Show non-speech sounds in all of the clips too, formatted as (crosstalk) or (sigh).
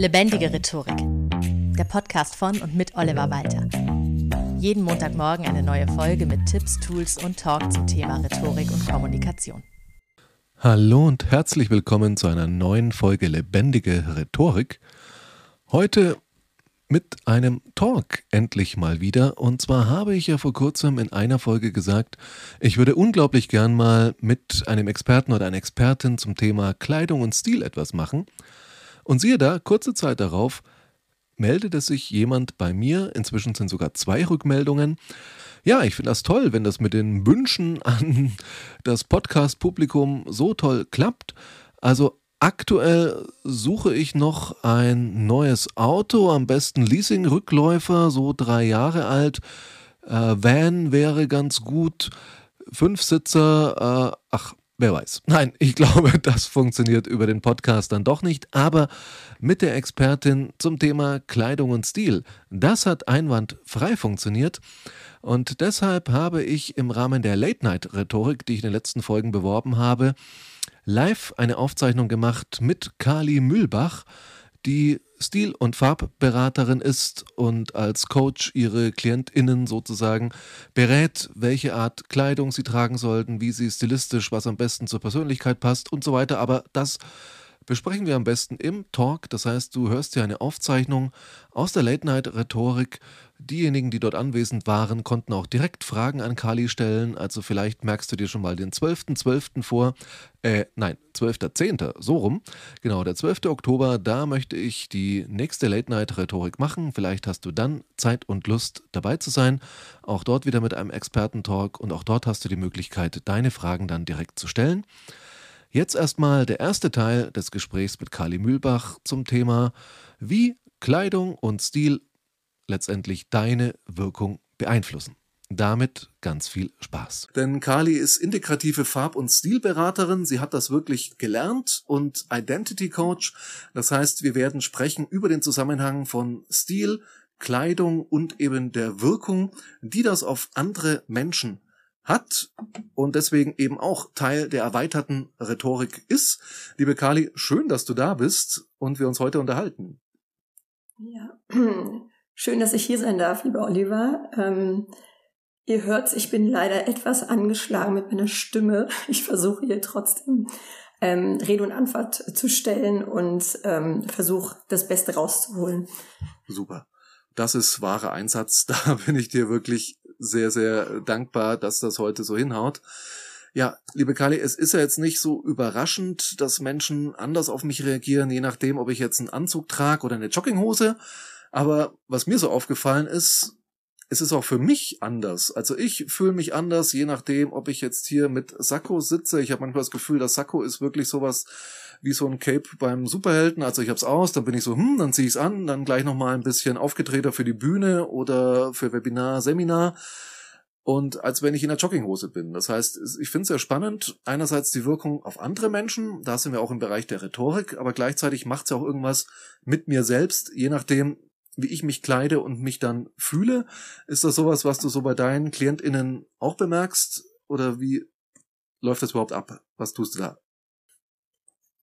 Lebendige Rhetorik. Der Podcast von und mit Oliver Walter. Jeden Montagmorgen eine neue Folge mit Tipps, Tools und Talk zum Thema Rhetorik und Kommunikation. Hallo und herzlich willkommen zu einer neuen Folge Lebendige Rhetorik. Heute mit einem Talk endlich mal wieder. Und zwar habe ich ja vor kurzem in einer Folge gesagt, ich würde unglaublich gern mal mit einem Experten oder einer Expertin zum Thema Kleidung und Stil etwas machen. Und siehe da, kurze Zeit darauf meldete sich jemand bei mir, inzwischen sind sogar zwei Rückmeldungen. Ja, ich finde das toll, wenn das mit den Wünschen an das Podcast-Publikum so toll klappt. Also Aktuell suche ich noch ein neues Auto, am besten Leasing-Rückläufer, so drei Jahre alt. Äh, Van wäre ganz gut. Fünfsitzer, äh, ach, Wer weiß. Nein, ich glaube, (laughs) das funktioniert über den Podcast dann doch nicht. Aber mit der Expertin zum Thema Kleidung und Stil, das hat einwandfrei funktioniert. Und deshalb habe ich im Rahmen der Late-Night-Rhetorik, die ich in den letzten Folgen beworben habe, live eine Aufzeichnung gemacht mit Kali Mühlbach, die Stil- und Farbberaterin ist und als Coach ihre KlientInnen sozusagen berät, welche Art Kleidung sie tragen sollten, wie sie stilistisch, was am besten zur Persönlichkeit passt und so weiter. Aber das besprechen wir am besten im Talk. Das heißt, du hörst dir eine Aufzeichnung aus der Late-Night-Rhetorik Diejenigen, die dort anwesend waren, konnten auch direkt Fragen an Kali stellen. Also vielleicht merkst du dir schon mal den 12.12. .12. vor. Äh, nein, 12.10. so rum. Genau, der 12. Oktober, da möchte ich die nächste Late-Night-Rhetorik machen. Vielleicht hast du dann Zeit und Lust dabei zu sein. Auch dort wieder mit einem Expertentalk und auch dort hast du die Möglichkeit, deine Fragen dann direkt zu stellen. Jetzt erstmal der erste Teil des Gesprächs mit Kali Mühlbach zum Thema, wie Kleidung und Stil letztendlich deine Wirkung beeinflussen. Damit ganz viel Spaß. Denn Kali ist integrative Farb- und Stilberaterin. Sie hat das wirklich gelernt und Identity Coach. Das heißt, wir werden sprechen über den Zusammenhang von Stil, Kleidung und eben der Wirkung, die das auf andere Menschen hat und deswegen eben auch Teil der erweiterten Rhetorik ist. Liebe Kali, schön, dass du da bist und wir uns heute unterhalten. Ja, (clears throat) Schön, dass ich hier sein darf, lieber Oliver. Ähm, ihr hört, ich bin leider etwas angeschlagen mit meiner Stimme. (laughs) Ich versuche hier trotzdem ähm, Rede und Antwort zu stellen und ähm, versuche das Beste rauszuholen. Super. Das ist wahrer Einsatz. (laughs) Da bin ich dir wirklich sehr, sehr dankbar, dass das heute so hinhaut. Ja, liebe Kali, es ist ja jetzt nicht so überraschend, dass Menschen anders auf mich reagieren, je nachdem, ob ich jetzt einen Anzug trage oder eine Jogginghose. Aber was mir so aufgefallen ist, es ist auch für mich anders. Also ich fühle mich anders, je nachdem, ob ich jetzt hier mit Sakko sitze. Ich habe manchmal das Gefühl, das Sakko ist wirklich sowas wie so ein Cape beim Superhelden. Also ich hab's aus, dann bin ich so, hm, dann zieh ich's an, dann gleich nochmal ein bisschen aufgetreter für die Bühne oder für Webinar, Seminar. Und als wenn ich in der Jogginghose bin. Das heißt, ich finde es sehr spannend. Einerseits die Wirkung auf andere Menschen, da sind wir auch im Bereich der Rhetorik, aber gleichzeitig macht es ja auch irgendwas mit mir selbst, je nachdem, wie ich mich kleide und mich dann fühle. Ist das sowas, was du so bei deinen KlientInnen auch bemerkst? Oder wie läuft das überhaupt ab? Was tust du da?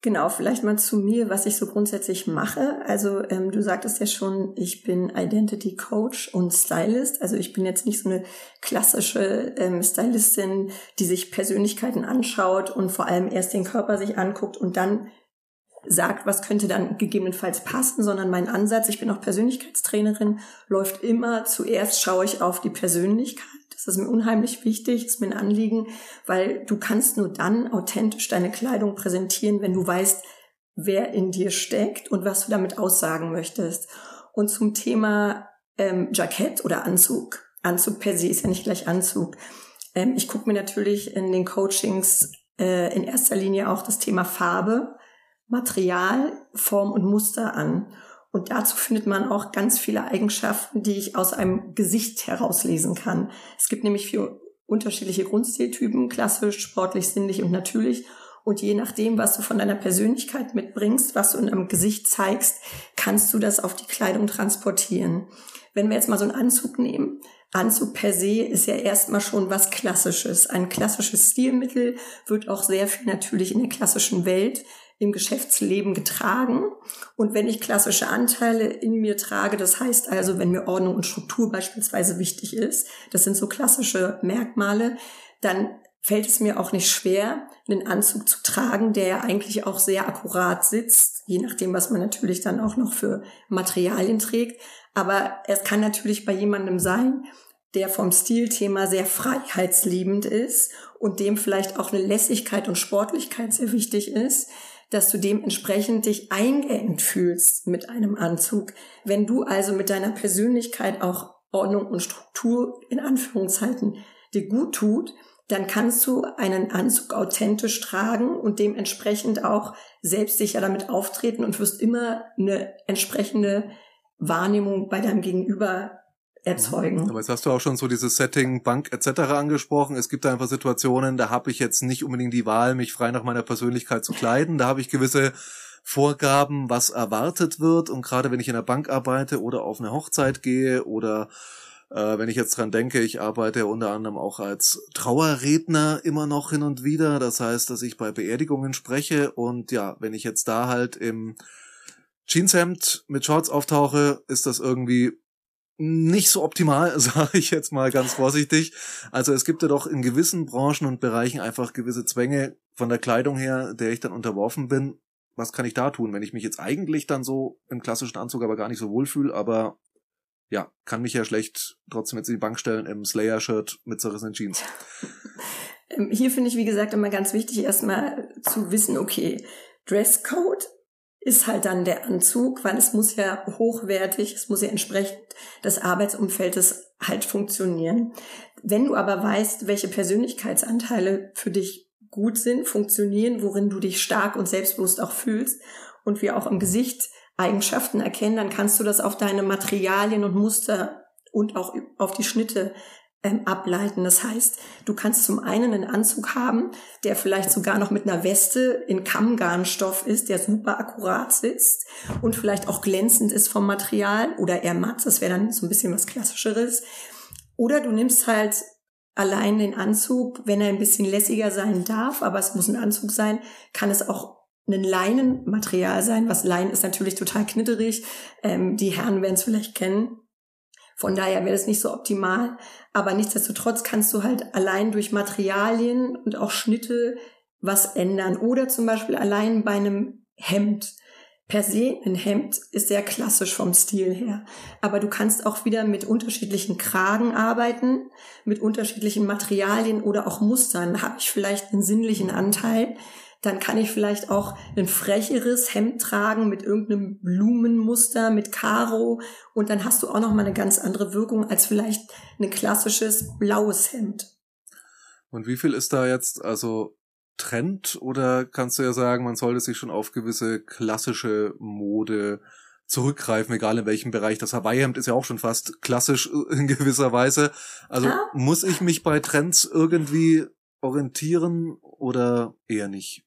Genau, vielleicht mal zu mir, was ich so grundsätzlich mache. Also ähm, du sagtest ja schon, ich bin Identity Coach und Stylist. Also ich bin jetzt nicht so eine klassische ähm, Stylistin, die sich Persönlichkeiten anschaut und vor allem erst den Körper sich anguckt und dann sagt, was könnte dann gegebenenfalls passen, sondern mein Ansatz, ich bin auch Persönlichkeitstrainerin, läuft immer zuerst schaue ich auf die Persönlichkeit. Das ist mir unheimlich wichtig, ist mir ein Anliegen, weil du kannst nur dann authentisch deine Kleidung präsentieren, wenn du weißt, wer in dir steckt und was du damit aussagen möchtest. Und zum Thema ähm, Jackett oder Anzug. Anzug per se ist ja nicht gleich Anzug. Ähm, ich gucke mir natürlich in den Coachings äh, in erster Linie auch das Thema Farbe Material, Form und Muster an. Und dazu findet man auch ganz viele Eigenschaften, die ich aus einem Gesicht herauslesen kann. Es gibt nämlich vier unterschiedliche Grundstiltypen, klassisch, sportlich, sinnlich und natürlich. Und je nachdem, was du von deiner Persönlichkeit mitbringst, was du in einem Gesicht zeigst, kannst du das auf die Kleidung transportieren. Wenn wir jetzt mal so einen Anzug nehmen, Anzug per se ist ja erstmal schon was Klassisches. Ein klassisches Stilmittel wird auch sehr viel natürlich in der klassischen Welt im Geschäftsleben getragen. Und wenn ich klassische Anteile in mir trage, das heißt also, wenn mir Ordnung und Struktur beispielsweise wichtig ist, das sind so klassische Merkmale, dann fällt es mir auch nicht schwer, einen Anzug zu tragen, der ja eigentlich auch sehr akkurat sitzt, je nachdem, was man natürlich dann auch noch für Materialien trägt. Aber es kann natürlich bei jemandem sein, der vom Stilthema sehr freiheitsliebend ist und dem vielleicht auch eine Lässigkeit und Sportlichkeit sehr wichtig ist, dass du dementsprechend dich eingeengt fühlst mit einem Anzug. Wenn du also mit deiner Persönlichkeit auch Ordnung und Struktur in Anführungszeiten dir gut tut, dann kannst du einen Anzug authentisch tragen und dementsprechend auch selbstsicher damit auftreten und wirst immer eine entsprechende Wahrnehmung bei deinem Gegenüber erzeugen. Aber jetzt hast du auch schon so dieses Setting Bank etc. angesprochen. Es gibt einfach Situationen, da habe ich jetzt nicht unbedingt die Wahl, mich frei nach meiner Persönlichkeit zu kleiden. Da habe ich gewisse Vorgaben, was erwartet wird. Und gerade wenn ich in der Bank arbeite oder auf eine Hochzeit gehe oder äh, wenn ich jetzt dran denke, ich arbeite unter anderem auch als Trauerredner immer noch hin und wieder. Das heißt, dass ich bei Beerdigungen spreche und ja, wenn ich jetzt da halt im Jeanshemd mit Shorts auftauche, ist das irgendwie nicht so optimal, (laughs) sage ich jetzt mal ganz vorsichtig. Also es gibt ja doch in gewissen Branchen und Bereichen einfach gewisse Zwänge von der Kleidung her, der ich dann unterworfen bin. Was kann ich da tun, wenn ich mich jetzt eigentlich dann so im klassischen Anzug aber gar nicht so wohlfühle, aber ja, kann mich ja schlecht trotzdem jetzt in die Bank stellen im Slayer-Shirt mit zerrissenen Jeans. Ähm, hier finde ich, wie gesagt, immer ganz wichtig, erstmal zu wissen, okay, Dresscode ist halt dann der Anzug, weil es muss ja hochwertig, es muss ja entsprechend des Arbeitsumfeldes halt funktionieren. Wenn du aber weißt, welche Persönlichkeitsanteile für dich gut sind, funktionieren, worin du dich stark und selbstbewusst auch fühlst und wir auch im Gesicht Eigenschaften erkennen, dann kannst du das auf deine Materialien und Muster und auch auf die Schnitte ähm, ableiten. Das heißt, du kannst zum einen einen Anzug haben, der vielleicht sogar noch mit einer Weste in Kammgarnstoff ist, der super akkurat sitzt und vielleicht auch glänzend ist vom Material oder eher matt, das wäre dann so ein bisschen was Klassischeres. Oder du nimmst halt allein den Anzug, wenn er ein bisschen lässiger sein darf, aber es muss ein Anzug sein, kann es auch ein Leinenmaterial sein, was Leinen ist natürlich total knitterig. Ähm, die Herren werden es vielleicht kennen. Von daher wäre das nicht so optimal. Aber nichtsdestotrotz kannst du halt allein durch Materialien und auch Schnitte was ändern. Oder zum Beispiel allein bei einem Hemd. Per se ein Hemd ist sehr klassisch vom Stil her. Aber du kannst auch wieder mit unterschiedlichen Kragen arbeiten, mit unterschiedlichen Materialien oder auch Mustern. Da habe ich vielleicht einen sinnlichen Anteil dann kann ich vielleicht auch ein frecheres Hemd tragen mit irgendeinem Blumenmuster, mit Karo und dann hast du auch noch mal eine ganz andere Wirkung als vielleicht ein klassisches blaues Hemd. Und wie viel ist da jetzt also Trend oder kannst du ja sagen, man sollte sich schon auf gewisse klassische Mode zurückgreifen, egal in welchem Bereich. Das Hawaii-Hemd ist ja auch schon fast klassisch (laughs) in gewisser Weise. Also ah. muss ich mich bei Trends irgendwie orientieren oder eher nicht?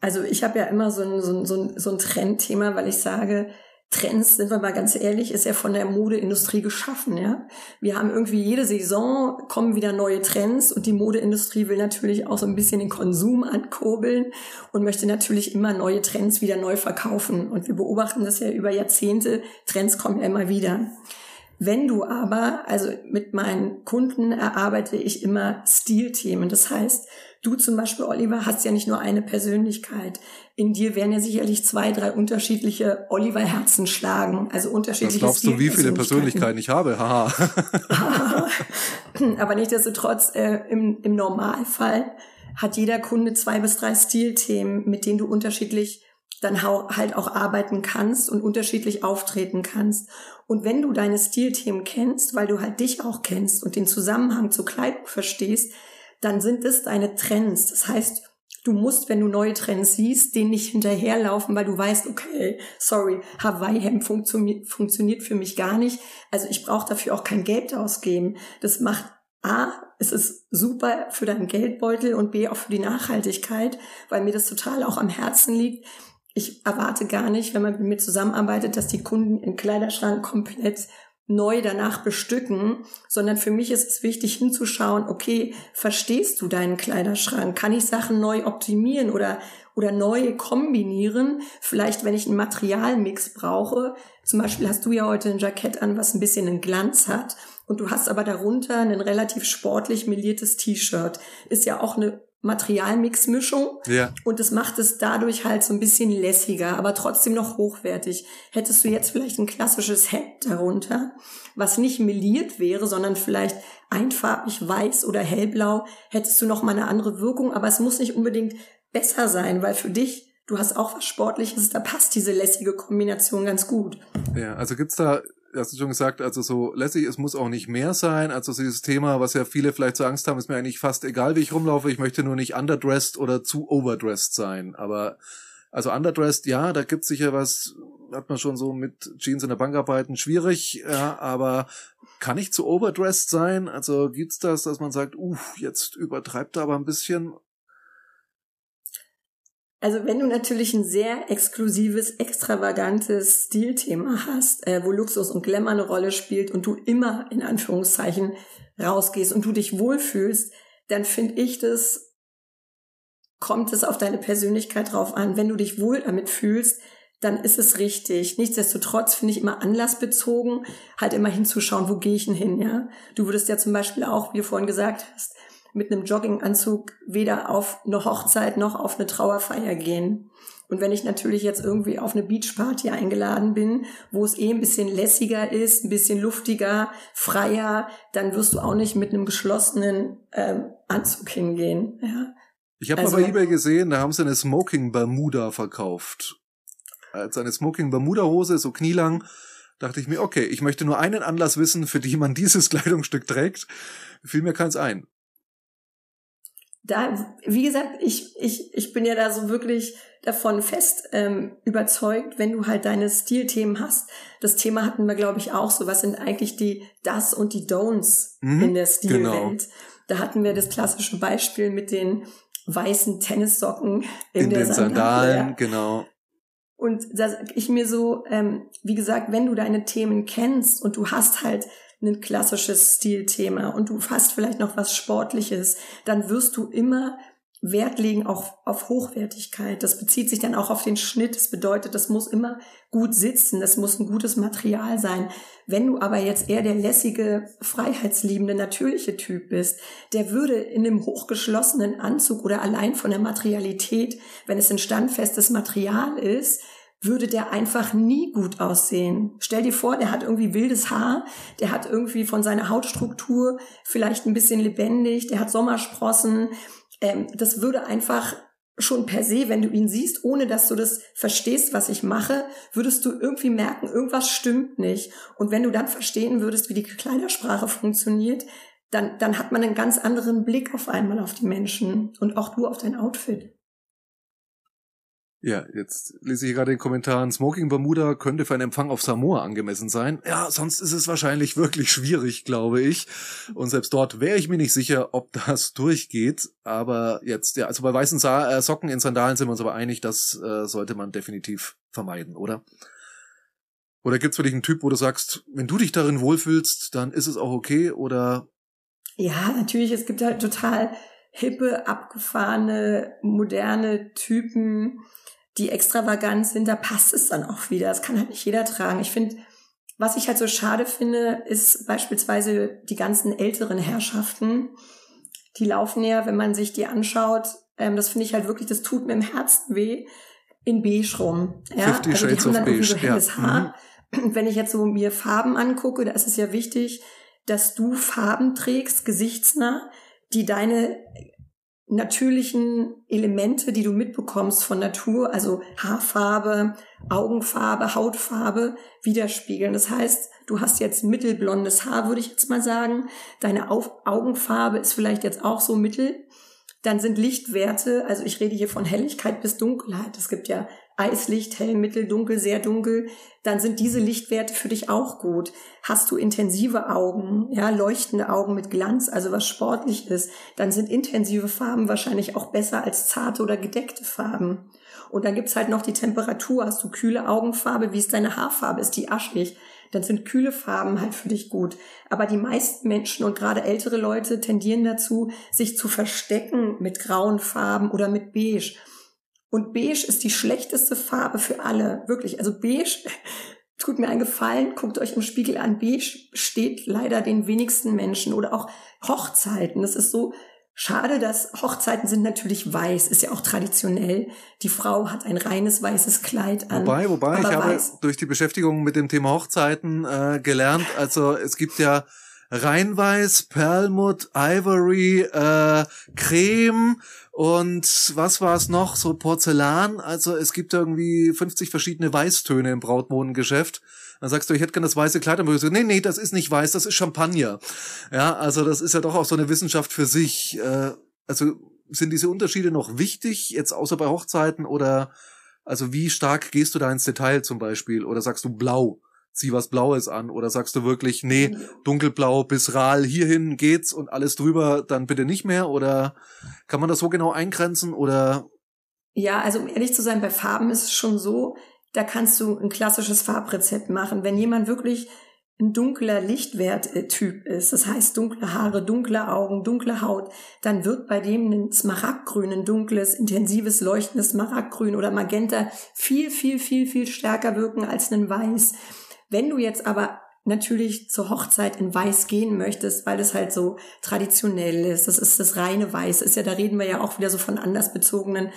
Also ich habe ja immer so ein, so ein, so ein, so ein Trendthema, weil ich sage, Trends, sind wir mal ganz ehrlich, ist ja von der Modeindustrie geschaffen, ja. Wir haben irgendwie jede Saison kommen wieder neue Trends und die Modeindustrie will natürlich auch so ein bisschen den Konsum ankurbeln und möchte natürlich immer neue Trends wieder neu verkaufen. Und wir beobachten das ja über Jahrzehnte. Trends kommen ja immer wieder. Wenn du aber, also mit meinen Kunden erarbeite ich immer Stilthemen. Das heißt, du zum Beispiel, Oliver, hast ja nicht nur eine Persönlichkeit. In dir werden ja sicherlich zwei, drei unterschiedliche Oliver-Herzen schlagen. Also unterschiedliche Was glaubst du, wie viele Persönlichkeiten ich habe? Haha. (laughs) aber nichtsdestotrotz, äh, im, im Normalfall hat jeder Kunde zwei bis drei Stilthemen, mit denen du unterschiedlich dann halt auch arbeiten kannst und unterschiedlich auftreten kannst. Und wenn du deine Stilthemen kennst, weil du halt dich auch kennst und den Zusammenhang zur Kleidung verstehst, dann sind es deine Trends. Das heißt, du musst, wenn du neue Trends siehst, denen nicht hinterherlaufen, weil du weißt, okay, sorry, Hawaii-Hemd funktioniert, funktioniert für mich gar nicht. Also ich brauche dafür auch kein Geld ausgeben. Das macht A, es ist super für deinen Geldbeutel und B, auch für die Nachhaltigkeit, weil mir das total auch am Herzen liegt, ich erwarte gar nicht, wenn man mit mir zusammenarbeitet, dass die Kunden ihren Kleiderschrank komplett neu danach bestücken, sondern für mich ist es wichtig hinzuschauen, okay, verstehst du deinen Kleiderschrank? Kann ich Sachen neu optimieren oder, oder neu kombinieren. Vielleicht, wenn ich einen Materialmix brauche. Zum Beispiel hast du ja heute ein Jackett an, was ein bisschen einen Glanz hat. Und du hast aber darunter ein relativ sportlich meliertes T-Shirt. Ist ja auch eine Materialmixmischung. Ja. Und das macht es dadurch halt so ein bisschen lässiger, aber trotzdem noch hochwertig. Hättest du jetzt vielleicht ein klassisches Hemd darunter, was nicht meliert wäre, sondern vielleicht einfarbig weiß oder hellblau, hättest du noch mal eine andere Wirkung, aber es muss nicht unbedingt besser sein, weil für dich, du hast auch was Sportliches, da passt diese lässige Kombination ganz gut. Ja, also gibt's da hast du schon gesagt, also so lässig, es muss auch nicht mehr sein. Also dieses Thema, was ja viele vielleicht so Angst haben, ist mir eigentlich fast egal, wie ich rumlaufe. Ich möchte nur nicht underdressed oder zu overdressed sein. Aber also underdressed, ja, da gibt sicher was, hat man schon so mit Jeans in der Bank arbeiten, schwierig, ja, aber kann ich zu overdressed sein? Also gibt's das, dass man sagt, uff, jetzt übertreibt er aber ein bisschen also wenn du natürlich ein sehr exklusives, extravagantes Stilthema hast, äh, wo Luxus und Glamour eine Rolle spielt und du immer in Anführungszeichen rausgehst und du dich wohlfühlst, dann finde ich das, kommt es auf deine Persönlichkeit drauf an. Wenn du dich wohl damit fühlst, dann ist es richtig. Nichtsdestotrotz finde ich immer anlassbezogen, halt immer hinzuschauen, wo gehe ich denn hin, ja. Du würdest ja zum Beispiel auch, wie du vorhin gesagt hast, mit einem Jogginganzug weder auf eine Hochzeit noch auf eine Trauerfeier gehen. Und wenn ich natürlich jetzt irgendwie auf eine Beachparty eingeladen bin, wo es eh ein bisschen lässiger ist, ein bisschen luftiger, freier, dann wirst du auch nicht mit einem geschlossenen ähm, Anzug hingehen. Ja. Ich habe also, mal bei eBay gesehen, da haben sie eine Smoking Bermuda verkauft. Als eine Smoking Bermuda Hose, so knielang, dachte ich mir, okay, ich möchte nur einen Anlass wissen, für die man dieses (laughs) Kleidungsstück trägt. Fiel mir keins ein da, wie gesagt, ich, ich, ich bin ja da so wirklich davon fest ähm, überzeugt, wenn du halt deine Stilthemen hast. Das Thema hatten wir, glaube ich, auch so. Was sind eigentlich die Das und die Don'ts mhm, in der Stilwelt? Genau. Da hatten wir das klassische Beispiel mit den weißen Tennissocken in, in der den Sandalen, Sandalen genau. Und da sag ich mir so, ähm, wie gesagt, wenn du deine Themen kennst und du hast halt ein klassisches Stilthema und du hast vielleicht noch was Sportliches, dann wirst du immer Wert legen auch auf Hochwertigkeit. Das bezieht sich dann auch auf den Schnitt. Das bedeutet, das muss immer gut sitzen. Das muss ein gutes Material sein. Wenn du aber jetzt eher der lässige, freiheitsliebende, natürliche Typ bist, der würde in einem hochgeschlossenen Anzug oder allein von der Materialität, wenn es ein standfestes Material ist, würde der einfach nie gut aussehen. Stell dir vor, der hat irgendwie wildes Haar, der hat irgendwie von seiner Hautstruktur vielleicht ein bisschen lebendig, der hat Sommersprossen. Ähm, das würde einfach schon per se, wenn du ihn siehst, ohne dass du das verstehst, was ich mache, würdest du irgendwie merken, irgendwas stimmt nicht. Und wenn du dann verstehen würdest, wie die Kleidersprache funktioniert, dann, dann hat man einen ganz anderen Blick auf einmal auf die Menschen und auch du auf dein Outfit. Ja, jetzt lese ich gerade den Kommentaren, Smoking Bermuda könnte für einen Empfang auf Samoa angemessen sein. Ja, sonst ist es wahrscheinlich wirklich schwierig, glaube ich. Und selbst dort wäre ich mir nicht sicher, ob das (laughs) durchgeht. Aber jetzt, ja, also bei weißen Sa äh, Socken in Sandalen sind wir uns aber einig, das äh, sollte man definitiv vermeiden, oder? Oder gibt's für dich einen Typ, wo du sagst, wenn du dich darin wohlfühlst, dann ist es auch okay, oder? Ja, natürlich, es gibt halt total hippe, abgefahrene, moderne Typen, die extravagant sind, da passt es dann auch wieder. Das kann halt nicht jeder tragen. Ich finde, was ich halt so schade finde, ist beispielsweise die ganzen älteren Herrschaften. Die laufen ja, wenn man sich die anschaut, ähm, das finde ich halt wirklich, das tut mir im Herzen weh, in beige rum. Ja? 50 also die haben dann irgendwie so helles ja. Haar. Mhm. (clears throat) Wenn ich jetzt so mir Farben angucke, da ist es ja wichtig, dass du Farben trägst, gesichtsnah, die deine natürlichen Elemente, die du mitbekommst von Natur, also Haarfarbe, Augenfarbe, Hautfarbe, widerspiegeln. Das heißt, du hast jetzt mittelblondes Haar, würde ich jetzt mal sagen. Deine Augenfarbe ist vielleicht jetzt auch so mittel. Dann sind Lichtwerte, also ich rede hier von Helligkeit bis Dunkelheit. Es gibt ja Eislicht, hell, mittel, dunkel, sehr dunkel, dann sind diese Lichtwerte für dich auch gut. Hast du intensive Augen, ja, leuchtende Augen mit Glanz, also was sportlich ist, dann sind intensive Farben wahrscheinlich auch besser als zarte oder gedeckte Farben. Und dann gibt's halt noch die Temperatur. Hast du kühle Augenfarbe, wie ist deine Haarfarbe? Ist die aschig? Dann sind kühle Farben halt für dich gut. Aber die meisten Menschen und gerade ältere Leute tendieren dazu, sich zu verstecken mit grauen Farben oder mit beige. Und beige ist die schlechteste Farbe für alle. Wirklich. Also beige (laughs) tut mir einen Gefallen, guckt euch im Spiegel an. Beige steht leider den wenigsten Menschen oder auch Hochzeiten. Das ist so schade, dass Hochzeiten sind natürlich weiß, ist ja auch traditionell. Die Frau hat ein reines weißes Kleid an. Wobei, wobei, ich habe durch die Beschäftigung mit dem Thema Hochzeiten äh, gelernt, also es gibt ja Reinweiß, Perlmutt, Ivory, äh, Creme und was war es noch? So Porzellan. Also es gibt irgendwie 50 verschiedene Weißtöne im Brautmodengeschäft. Dann sagst du, ich hätte gerne das weiße Kleid, dann würdest du, nee, nee, das ist nicht weiß, das ist Champagner. Ja, also das ist ja doch auch so eine Wissenschaft für sich. Äh, also sind diese Unterschiede noch wichtig, jetzt außer bei Hochzeiten oder also wie stark gehst du da ins Detail zum Beispiel? Oder sagst du blau? Zieh was Blaues an? Oder sagst du wirklich, nee, dunkelblau bis Rahl, hierhin geht's und alles drüber dann bitte nicht mehr? Oder kann man das so genau eingrenzen oder? Ja, also um ehrlich zu sein, bei Farben ist es schon so, da kannst du ein klassisches Farbrezept machen. Wenn jemand wirklich ein dunkler Lichtwerttyp ist, das heißt dunkle Haare, dunkle Augen, dunkle Haut, dann wird bei dem ein Smaragdgrün, ein dunkles, intensives, leuchtendes Smaragdgrün oder Magenta viel, viel, viel, viel stärker wirken als ein Weiß. Wenn du jetzt aber natürlich zur Hochzeit in Weiß gehen möchtest, weil es halt so traditionell ist, das ist das reine Weiß, ist ja, da reden wir ja auch wieder so von andersbezogenen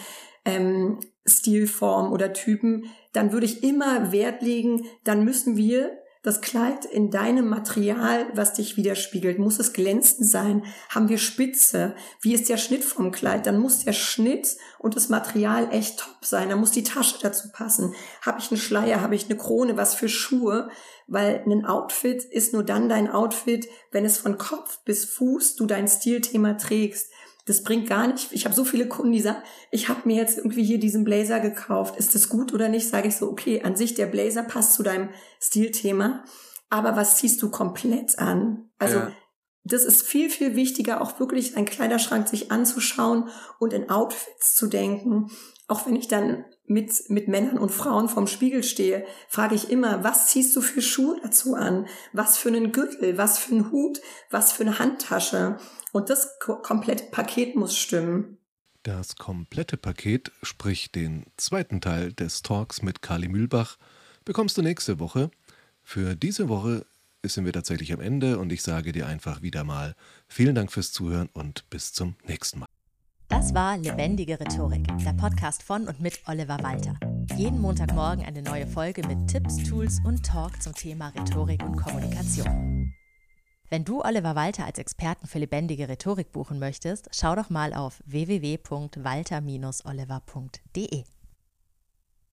ähm, Stilformen oder Typen, dann würde ich immer Wert legen, dann müssen wir das Kleid in deinem Material, was dich widerspiegelt, muss es glänzend sein? Haben wir Spitze? Wie ist der Schnitt vom Kleid? Dann muss der Schnitt und das Material echt top sein. Dann muss die Tasche dazu passen. Habe ich einen Schleier? Habe ich eine Krone? Was für Schuhe? Weil ein Outfit ist nur dann dein Outfit, wenn es von Kopf bis Fuß du dein Stilthema trägst. Das bringt gar nicht. Ich habe so viele Kunden, die sagen, ich habe mir jetzt irgendwie hier diesen Blazer gekauft. Ist das gut oder nicht? Sage ich so, okay, an sich der Blazer passt zu deinem Stilthema, aber was ziehst du komplett an? Also ja. das ist viel, viel wichtiger, auch wirklich einen Kleiderschrank sich anzuschauen und in Outfits zu denken. Auch wenn ich dann mit, mit Männern und Frauen vorm Spiegel stehe, frage ich immer, was ziehst du für Schuhe dazu an? Was für einen Gürtel? Was für einen Hut? Was für eine Handtasche? Und das komplette Paket muss stimmen. Das komplette Paket, sprich den zweiten Teil des Talks mit Kali Mühlbach, bekommst du nächste Woche. Für diese Woche sind wir tatsächlich am Ende und ich sage dir einfach wieder mal vielen Dank fürs Zuhören und bis zum nächsten Mal. Das war Lebendige Rhetorik, der Podcast von und mit Oliver Walter. Jeden Montagmorgen eine neue Folge mit Tipps, Tools und Talk zum Thema Rhetorik und Kommunikation. Wenn du Oliver Walter als Experten für lebendige Rhetorik buchen möchtest, schau doch mal auf www.walter-oliver.de.